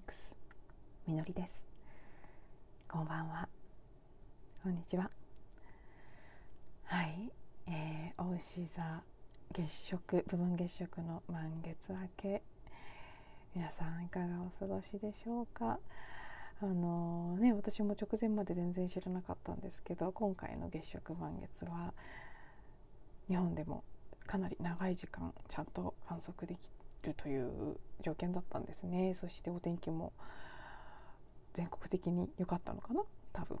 ニクスみのりです。こんばんは。こんにちは。はい、えー、お牛座月食部分月食の満月明け。皆さんいかがお過ごしでしょうか？あのー、ね私も直前まで全然知らなかったんですけど今回の月食満月は日本でもかなり長い時間ちゃんと観測できるという条件だったんですね。そしてお天気も全国的に良かったのかな？多分。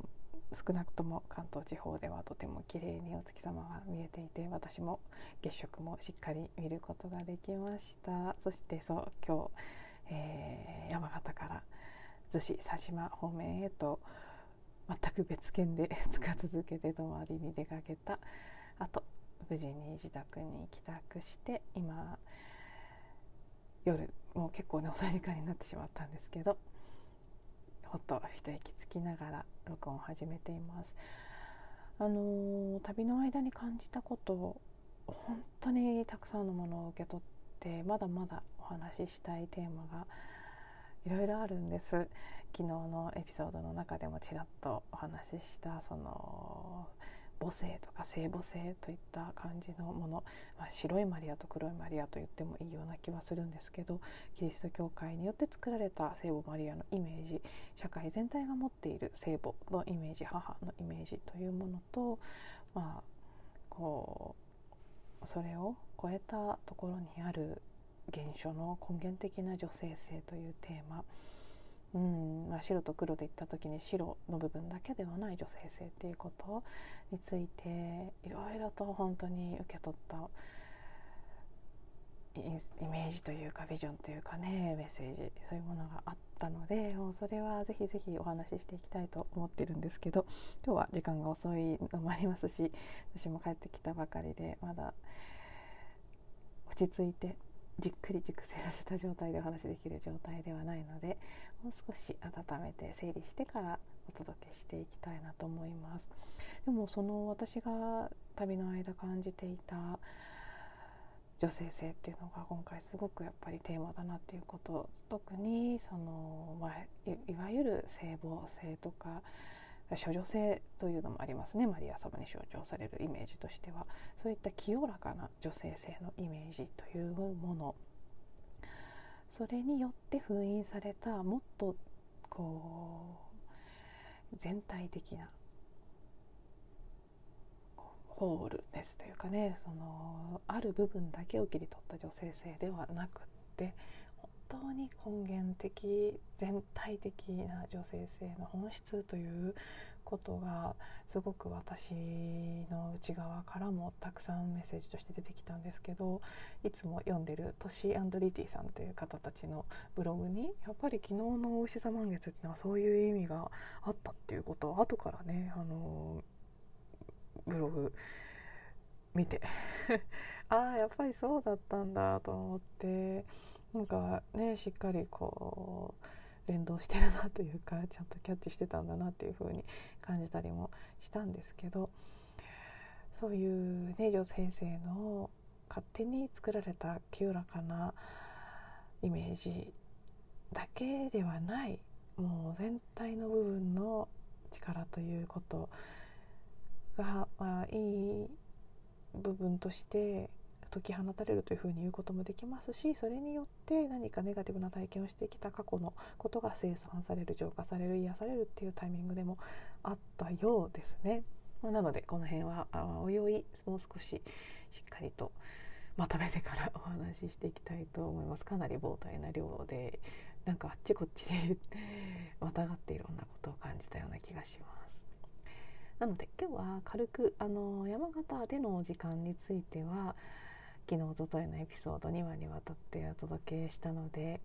少なくとも関東地方ではとても綺麗にお月様が見えていて私も月食もしっかり見ることができました。そしてそう今日、えー、山形から逗子佐島方面へと全く別件で 使い続けて泊まりに出かけた。あと無事に自宅に帰宅して今夜もう結構ね遅い時間になってしまったんですけどほっと一息つきながら録音を始めています。あのー、旅の間に感じたこと本当にたくさんのものを受け取ってまだまだお話ししたいテーマがいろいろあるんです昨日のエピソードの中でもちらっとお話ししたその母性とか聖母性といった感じのもの、まあ、白いマリアと黒いマリアと言ってもいいような気はするんですけどキリスト教会によって作られた聖母マリアのイメージ社会全体が持っている聖母のイメージ母のイメージというものとまあこうそれを超えたところにある現象の根源的な女性性というテーマ。うん。まあ、白と黒で言った時に白の部分だけではない女性性っていうことについていろいろと本当に受け取ったイメージというかビジョンというかねメッセージ。そういうものがあったのでもうそれはぜひぜひお話ししていきたいと思ってるんですけど今日は時間が遅いのもありますし私も帰ってきたばかりでまだ落ち着いてじっくり熟成させた状態でお話できる状態ではないのでもう少し温めて整理してからお届けしていきたいなと思います。でもその私が旅の間感じていた女性性っていうのが今回すごくやっぱりテーマだなっていうこと。特にその、まあ、いわゆる性母性とか処女性というのもありますね。マリア様に象徴されるイメージとしては。そういった清らかな女性性のイメージというもの。それによって封印されたもっとこう全体的なホールネスというかねそのある部分だけを切り取った女性性ではなくって当に根源的全体的な女性性の本質ということがすごく私の内側からもたくさんメッセージとして出てきたんですけどいつも読んでるトシアンドリティさんという方たちのブログにやっぱり昨日の「お牛座満月」っていうのはそういう意味があったっていうことを後からねあのブログ見て。ああやっぱりそうだったんだと思って。なんかねしっかりこう連動してるなというか ちゃんとキャッチしてたんだなっていう風に感じたりもしたんですけどそういうね女性性の勝手に作られた清らかなイメージだけではないもう全体の部分の力ということが、まあ、いい部分として解き放たれるというふうに言うこともできますしそれによって何かネガティブな体験をしてきた過去のことが清算される浄化される癒されるっていうタイミングでもあったようですね。まあ、なのでこの辺はおいおいもう少ししっかりとまとめてからお話ししていきたいと思います。かなり膨大な量でなんかあっちこっちで またがっていろんなことを感じたような気がします。なので今日は軽くあの山形での時間については昨日おとといのエピソード2話にわたってお届けしたので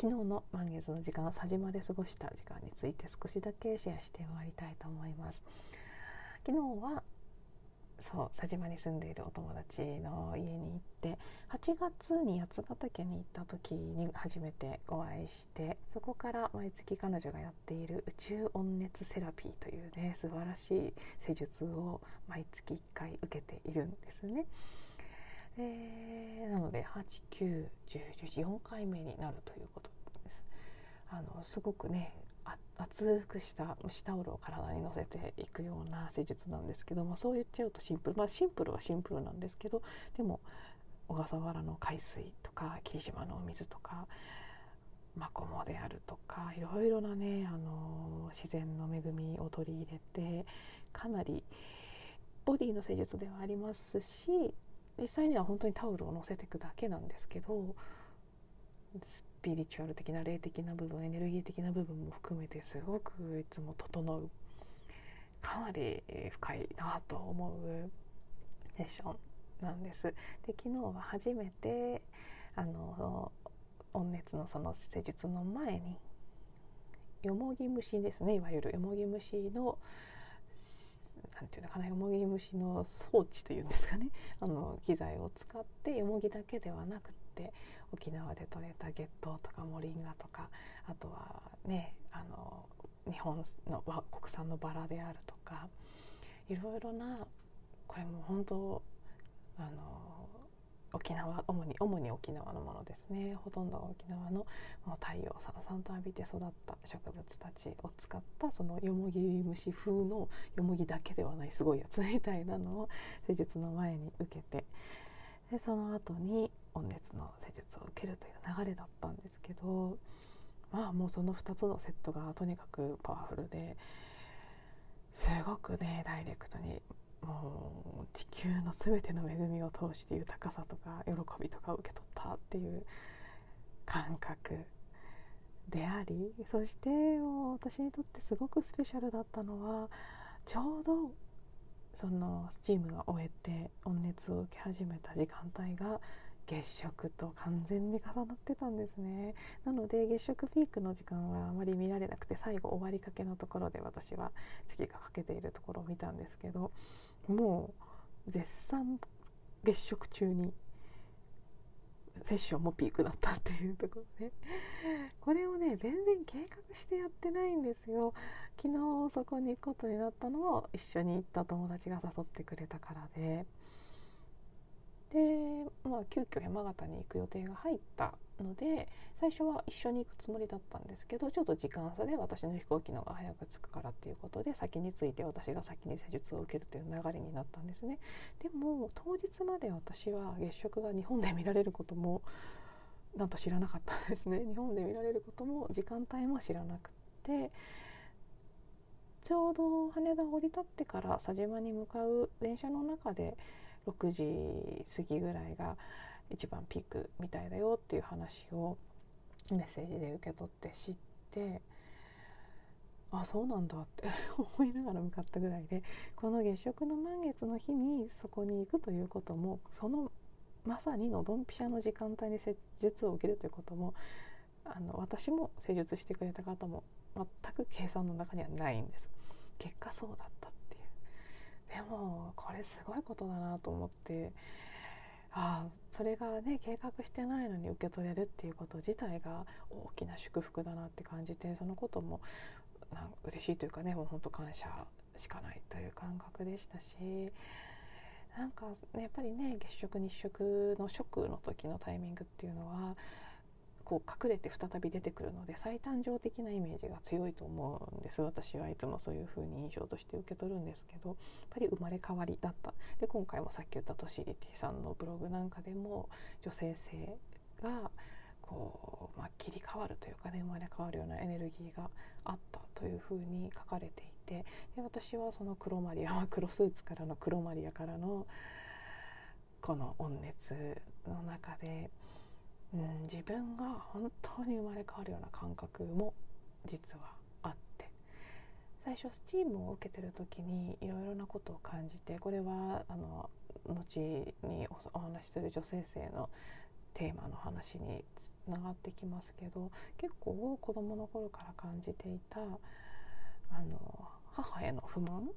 昨日の満月の時間佐島で過ごした時間について少しだけシェアして終わりたいと思います。昨日はそう佐島に住んでいるお友達の家に行って8月に八ヶ岳に行った時に初めてお会いしてそこから毎月彼女がやっている宇宙温熱セラピーというね素晴らしい施術を毎月1回受けているんですね。えー、なので891011 4回目になるということですあのすごくね熱くした蒸しタオルを体にのせていくような施術なんですけど、まあ、そう言っちゃうとシンプル。まあシンプルはシンプルなんですけどでも小笠原の海水とか霧島の水とかマコモであるとかいろいろなね、あの自然の恵みを取り入れてかなりボディの施術ではありますし実際には本当にタオルをのせていくだけなんですけどピリチュアル的な霊的な部分エネルギー的な部分も含めてすごくいつも整うかなり深いなと思うセッションなんです。で昨日は初めてあの温熱のその施術の前によもぎ虫ですねいわゆるよもぎ虫のなんていうのかなよもぎ虫の装置というんですかねあの機材を使ってよもぎだけではなくって沖縄で採れた月桃とかモリンガとかあとはねあの日本の国産のバラであるとかいろいろなこれも本当あの沖縄主に主に沖縄のものですね。ほとんどが沖縄の太陽さらさんと浴びて育った植物たちを使ったそのよもぎ虫風のよもぎだけではないすごいやつみたいなのを施術の前に受けてでその後に温熱の施術を受けるという流れだったんですけどまあもうその2つのセットがとにかくパワフルですごくねダイレクトにもう地球の全ての恵みを通して豊かさとか喜びとかを受け取ったっていう感覚でありそしてもう私にとってすごくスペシャルだったのはちょうどそのスチームが終えて温熱を受け始めた時間帯が月食と完全に重なってたんですね。なので月食ピークの時間はあまり見られなくて最後終わりかけのところで私は月が欠けているところを見たんですけどもう絶賛月食中にセッションもピークだったっていうところね。これをね全然計画してやってないんですよ。昨日そこに行くことになったのを一緒に行った友達が誘ってくれたからで。で、まあ、急遽山形に行く予定が入ったので最初は一緒に行くつもりだったんですけどちょっと時間差で私の飛行機のが早く着くからっていうことで先に着いて私が先に施術を受けるという流れになったんですね。でも当日まで私は月食が日本で見られることもなんと知らなかったんですね。日本で見られることも時間帯も知らなくてちょうど羽田を降り立ってから佐島に向かう電車の中で6時過ぎぐらいが一番ピークみたいだよっていう話をメッセージで受け取って知ってあそうなんだって 思いながら向かったぐらいでこの月食の満月の日にそこに行くということもそのまさにのドンピシャの時間帯に施術を受けるということもあの私も施術してくれた方も全く計算の中にはないんです。結果そうだっでもこれすごいことだなと思って。ああそれがね計画してないのに受け取れるっていうこと自体が大きな祝福だなって感じてそのこともな嬉しいというかねもうほんと感謝しかないという感覚でしたしなんか、ね、やっぱりね月食日食のショックの時のタイミングっていうのはこう隠れて再び出てくるので再誕生的なイメージが強いと思うんです。私はいつもそういう風に印象として受け取るんですけどやっぱり生まれ変わりだった。で今回もさっき言ったトシリティさんのブログなんかでも女性性がこう、まあ、切り替わるというかね生まれ変わるようなエネルギーがあったというふうに書かれていてで私はその黒マリアは黒スーツからの黒マリアからのこの温熱の中でうん、自分が本当に生まれ変わるような感覚も実はあって。最初スチームを受けてる時にいろいろなことを感じてこれはあの後にお話しする女性性のテーマの話につながってきますけど結構子どもの頃から感じていたあの母への不満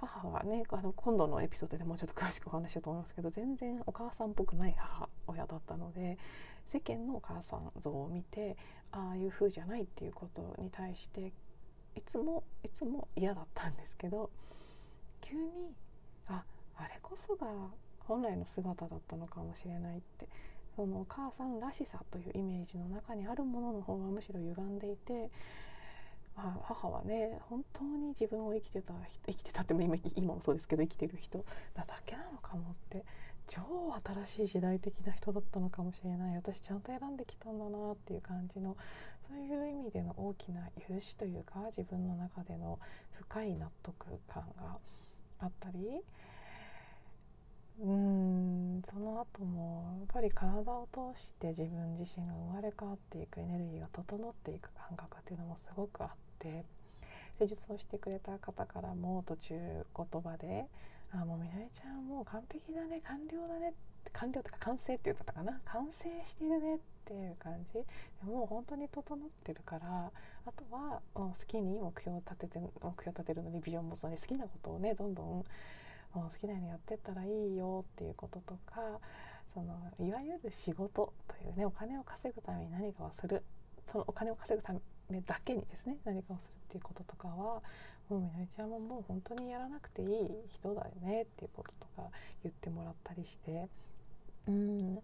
母はねあの今度のエピソードでもうちょっと詳しくお話しようと思いますけど全然お母さんっぽくない母親だったので世間のお母さん像を見てああいう風じゃないっていうことに対していつもいつも嫌だったんですけど急にああれこそが本来の姿だったのかもしれないってそのお母さんらしさというイメージの中にあるものの方がむしろ歪んでいてあ母はね本当に自分を生きてた生きてたっても今今もそうですけど生きてる人だだけなのかもって超新しい時代的な人だったのかもしれない。私ちゃんと選んできたんだなっていう感じのそういう意味での大きな許しというか自分の中での深い納得感があったりうんその後もやっぱり体を通して自分自身が生まれ変わっていくエネルギーが整っていく感覚っていうのもすごくあって施術をしてくれた方からも途中言葉で「あもうみなりちゃんもう完璧だね完了だね」完了とか完成って言ったかな？完成してるねっていう感じ？もう本当に整ってるからあとは好きに目標を立てて目標を立てるのにビジョンを持つのに好きなことをねどんどん好きなようにやってったらいいよっていうこととかそのいわゆる仕事というねお金を稼ぐために何かをする。そのお金を稼ぐためだけにですね何かをするっていうこととかはもうみのりちゃんももう本当にやらなくていい人だよねっていうこととか言ってもらったりして。うん。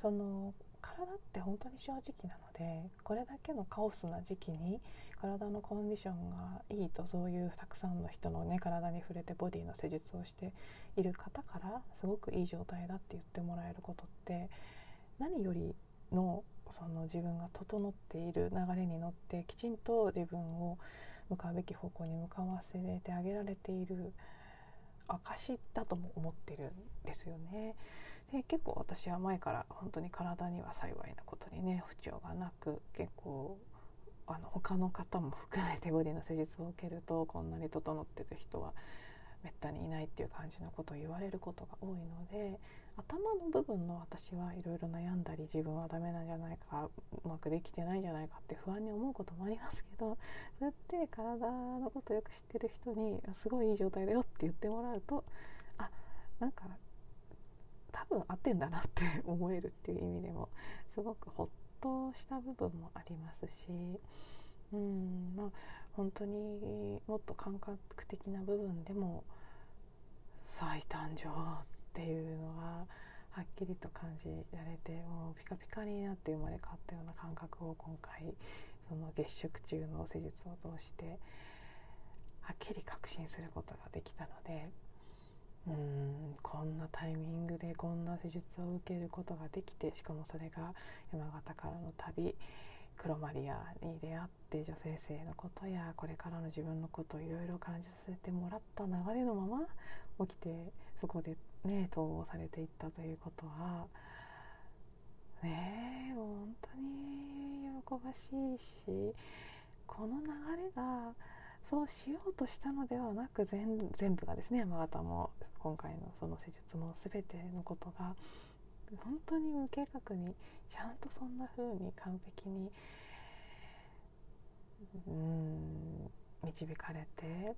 その体って本当に正直なのでこれだけのカオスな時期に体のコンディションがいいとそういうたくさんの人のね体に触れてボディの施術をしている方からすごくいい状態だって言ってもらえることって何よりのその自分が整っている流れに乗ってきちんと自分を向かうべき方向に向かわせてあげられている証だとも思ってるんですよね。で結構私は前から本当に体には幸いなことにね不調がなく結構あの他の方も含めてボディの施術を受けるとこんなに整ってる人はめったにいないっていう感じのことを言われることが多いので頭の部分の私はいろいろ悩んだり自分はダメなんじゃないかうまくできてないんじゃないかって不安に思うこともありますけど そうやって体のことをよく知ってる人にすごいいい状態だよって言ってもらうとあなんか多分合ってんだなって思えるっていう意味でもすごくほっとした部分もありますしうんまあ本当にもっと感覚的な部分でも再誕生っていうのがはっきりと感じられてもうピカピカになって生まれ変わったような感覚を今回その月食中の施術を通してはっきり確信することができたのでうんこんなタイミングでこんな施術を受けることができてしかもそれが山形からの旅クロマリアに出会って女性性のことやこれからの自分のことをいろいろ感じさせてもらった流れのまま起きてそこでね統合されていったということはねえ本当に喜ばしいしこの流れがそうしようとしたのではなく全部がですね山形も今回のその施術も全てのことが本当に無計画にちゃんとそんな風に完璧にうん導かれて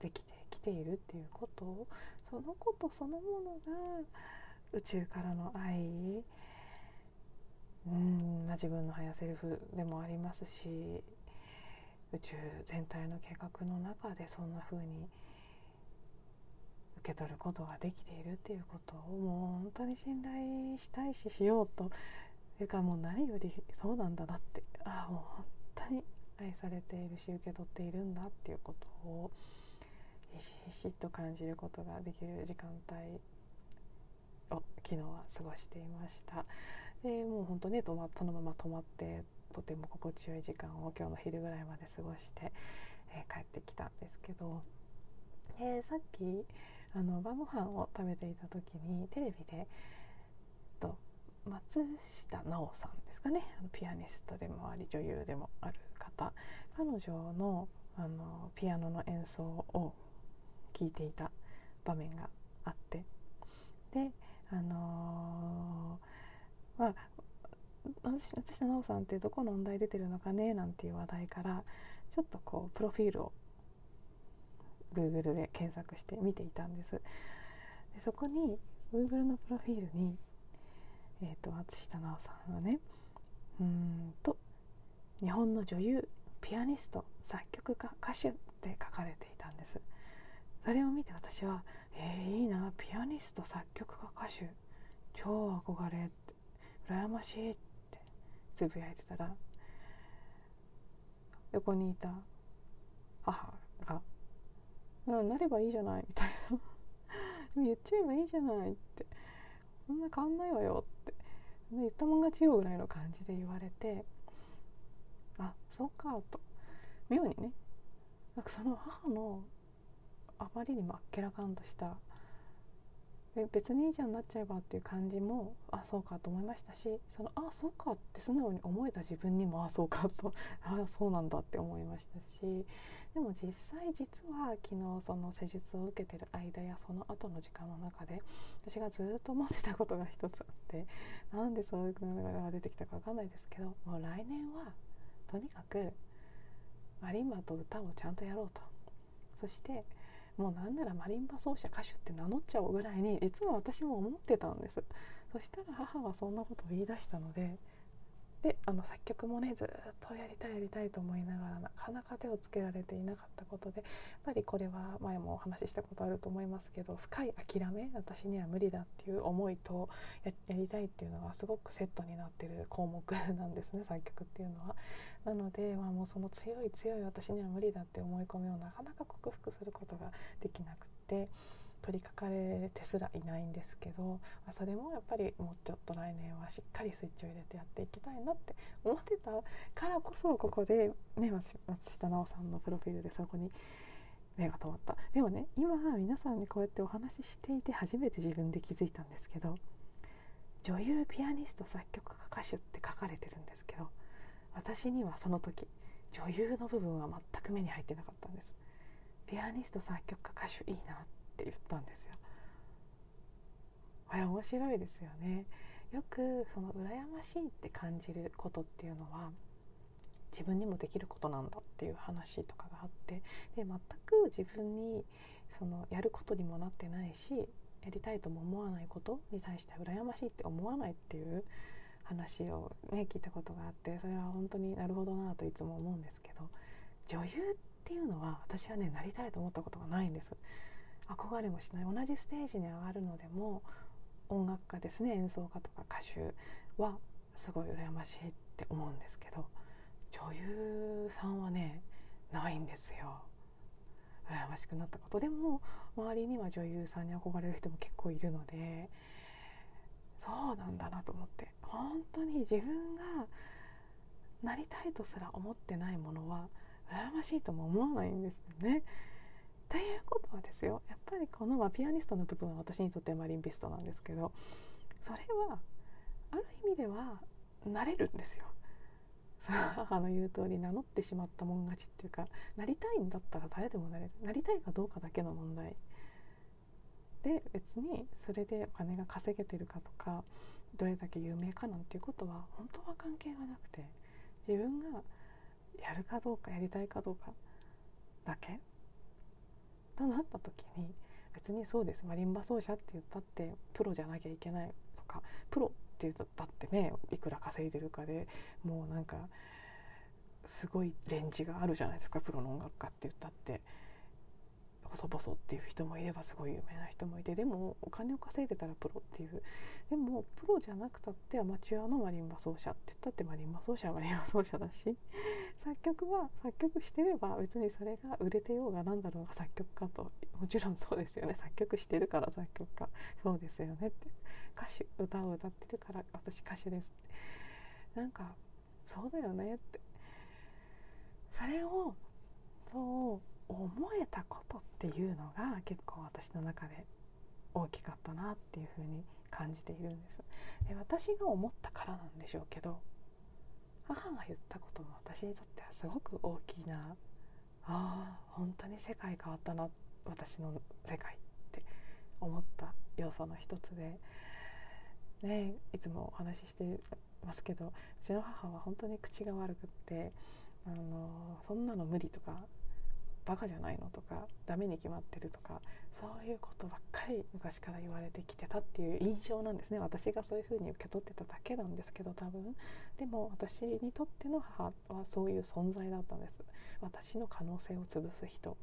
できてきているっていうことをそのことそのものが宇宙からの愛うん、まあ、自分のハヤセルフでもありますし宇宙全体の計画の中でそんな風に受け取ることができているっていうことをもう本当に信頼したいししようというかもう何よりそうなんだなってああもう本当に愛されているし受け取っているんだっていうことをひしひしと感じることができる時間帯を昨日は過ごしていました。でもう本当ねそのまま止まってとても心地よい時間を今日の昼ぐらいまで過ごして、えー、帰ってきたんですけど、えー、さっきあの晩ご飯を食べていた時にテレビでと松下奈緒さんですかねピアニストでもあり女優でもある方彼女のあのピアノの演奏を聞いていた場面があってであのー、まあ松下奈緒さんってどこの音大出てるのかね？なんていう話題からちょっとこうプロフィールを Google で検索して見ていたんです。でそこに Google のプロフィールに、えーと、松下奈緒さんはねうんと日本の女優ピアニスト作曲家歌手って書かれていたんです。それを見て私は「えー、いいなピアニスト作曲家歌手。超憧れ」って「羨ましい」ってつぶやいてたら横にいた母が「うんなればいいじゃない」みたいな「言っちゃえばいいじゃない」って「そんな変わんないわよ」って。言ったもん勝ちよぐらいの感じで言われてあそうかと。妙にねなんかその母のあまりにもあっけらかんとした別にいいじゃんなっちゃえばっていう感じもあそうかと思いましたしそのあそうかって素直に思えた自分にもあそうかと あそうなんだって思いましたしでも実際実は昨日その施術を受けてる間やその後の時間の中で私がずっと思ってたことが一つあってなんでそういうのが出てきたか分かんないですけどもう来年はとにかくマリンバと歌をちゃんとやろうと。そしてもうなんならマリンバ奏者歌手って名乗っちゃおうぐらいに実は私も思ってたんですそしたら母はそんなことを言い出したのでであの作曲もねずっとやりたいやりたいと思いながらなかなか手をつけられていなかったことでやっぱりこれは前もお話ししたことあると思いますけど深い諦め私には無理だっていう思いとやりたいっていうのがすごくセットになってる項目なんですね作曲っていうのは。なので、まあ、もうその強い強い私には無理だって思い込みをなかなか克服することができなくて。取りかかれてすらいないんですけど、まあ、それもやっぱりもうちょっと来年はしっかりスイッチを入れてやっていきたいなって思ってたからこそここで、ね、松下奈緒さんのプロフィールでそこに目が止まったでもね今皆さんにこうやってお話ししていて初めて自分で気づいたんですけど女優ピアニスト作曲家歌手って書かれてるんですけど私にはその時女優の部分は全く目に入ってなかったんです。ピアニスト作曲家歌手いいなって言ったんですよ。これ面白いですよね。よくその羨ましいって感じることっていうのは自分にもできることなんだっていう話とかがあってで全く自分にそのやることにもなってないしやりたいとも思わないことに対して羨ましいって思わないっていう話をね聞いたことがあってそれは本当になるほどなといつも思うんですけど女優っていうのは私はねなりたいと思ったことがないんです。憧れもしない。同じステージに上がるのでも音楽家ですね演奏家とか歌手はすごい羨ましいって思うんですけど女優さんはねないんですよ。羨ましくなったこと。でも周りには女優さんに憧れる人も結構いるのでそうなんだなと思って本当に自分がなりたいとすら思ってないものは羨ましいとも思わないんですよね。ということはですよやっぱりこの、ま、ピアニストの部分は私にとってマリンビストなんですけどそれはある意味ではなれるんですよ。母の言う通り名乗ってしまったもん勝ちっていうかなりたいんだったら誰でもなれるなりたいかどうかだけの問題で別にそれでお金が稼げてるかとかどれだけ有名かなんていうことは本当は関係がなくて自分がやるかどうかやりたいかどうかだけ？となった時に別にそうですマリンバ奏者って言ったってプロじゃなきゃいけないとかプロって言ったってねいくら稼いでるかでもうなんかすごいレンジがあるじゃないですかプロの音楽家って言ったって。細々っていう人もいればすごい有名な人もいてでもお金を稼いでたらプロっていう。でもプロじゃなくたってアマチュアのマリンバ奏者って言ったってマリンバ奏者はマリンバ奏者だし。作曲は作曲してれば別にそれが売れてようが何だろうが作曲家と。もちろんそうですよね。作曲してるから作曲家。そうですよねって。歌手歌を歌ってるから私歌手ですって。なんかそうだよねって。それをそう思えたことっていうのが結構私の中で大きかったなっていうふうに感じているんです。で私が思ったからなんでしょうけど母が言ったことも私にとってはすごく大きなあ本当に世界変わったな私の世界って思った要素の一つで。ねいつもお話ししてますけどうちの母は本当に口が悪くってあのそんなの無理とかバカじゃないのとかダメに決まってるとかそういうことばっかり昔から言われてきてたっていう印象なんですね。私がそういうふうに受け取ってただけなんですけど多分。でも私にとっての母はそういう存在だったんです。私の可能性を潰す人。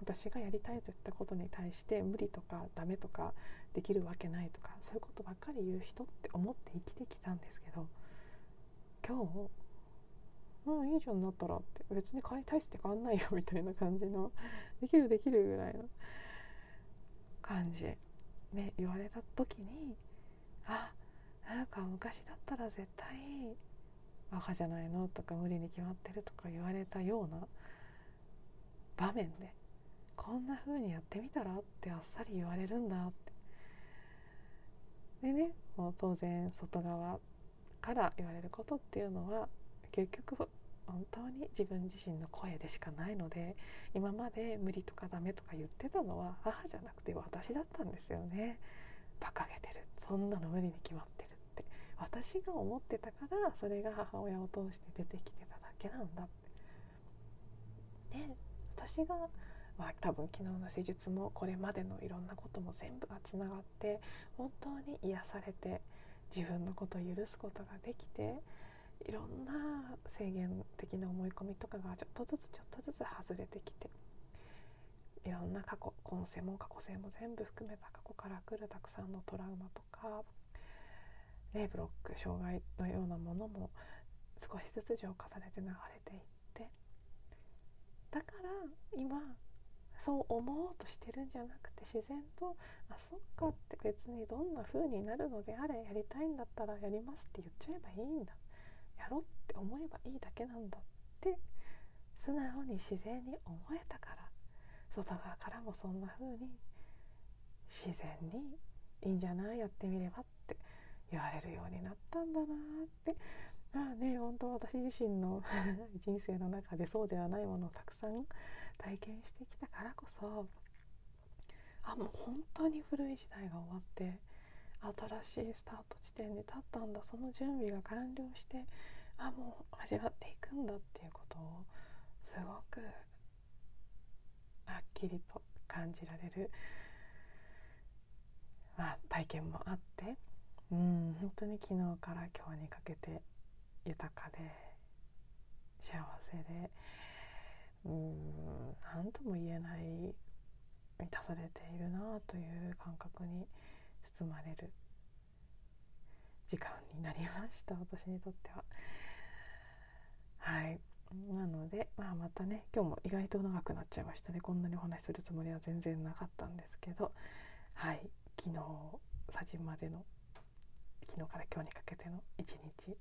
私がやりたいといったことに対して無理とかダメとかできるわけないとかそういうことばっかり言う人って思って生きてきたんですけど今日「うんいいじゃんなったら」って。別に買い大して変わんないよ みたいな感じの。できるできるぐらいの。感じ。ね言われた時にあなんか昔だったら絶対バカじゃないのとか無理に決まってるとか言われたような場面でこんな風にやってみたらってあっさり言われるんだって。でねもう当然外側から言われることっていうのは結局本当に自分自身の声でしかないので今まで無理とかダメとか言ってたのは母じゃなくて私だったんですよね。馬鹿げてる。そんなの無理に決まってるって。私が思ってたからそれが母親を通して出てきてただけなんだって。で私がまあ、多分昨日の施術もこれまでのいろんなことも全部がつながって本当に癒されて自分のことを許すことができていろんな制限的な思い込みとかがちょっとずつちょっとずつ外れてきていろんな過去今世も過去世も全部含めた過去から来るたくさんのトラウマとか、ね、ブロック障害のようなものも少しずつ浄化されて流れていってだから今そう思おうとしてるんじゃなくて自然と「あそっか」って別にどんな風になるのであれやりたいんだったらやりますって言っちゃえばいいんだ。やろうって思えばいいだけなんだって素直に自然に思えたから。外側からもそんな風に自然にいいんじゃないやってみればって言われるようになったんだなって。まあね本当私自身の 人生の中でそうではないものをたくさん体験してきたからこそあもう本当に古い時代が終わって新しいスタート地点に立ったんだ。その準備が完了してあもう味わっていくんだっていうことをすごくはっきりと感じられる、まあ、体験もあってうん本当に昨日から今日にかけて豊かで幸せでうん何とも言えない満たされているなという感覚に包まれる時間になりました私にとっては。はい。なので、まあ、またね今日も意外と長くなっちゃいましたね。こんなにお話しするつもりは全然なかったんですけど。はい。昨日佐治までの昨日から今日にかけての一日。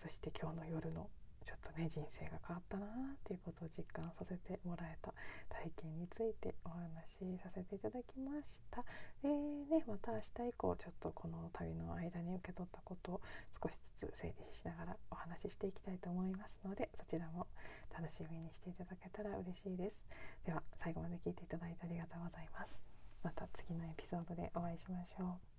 そして今日の夜のちょっとね人生が変わったなっていうことを実感させてもらえた体験についてお話しさせていただきました。でねまた明日以降ちょっとこの旅の間に受け取ったことを少しずつ整理しながらお話ししていきたいと思いますのでそちらも楽しみにしていただけたら嬉しいです。では最後まで聞いていただいてありがとうございます。また次のエピソードでお会いしましょう。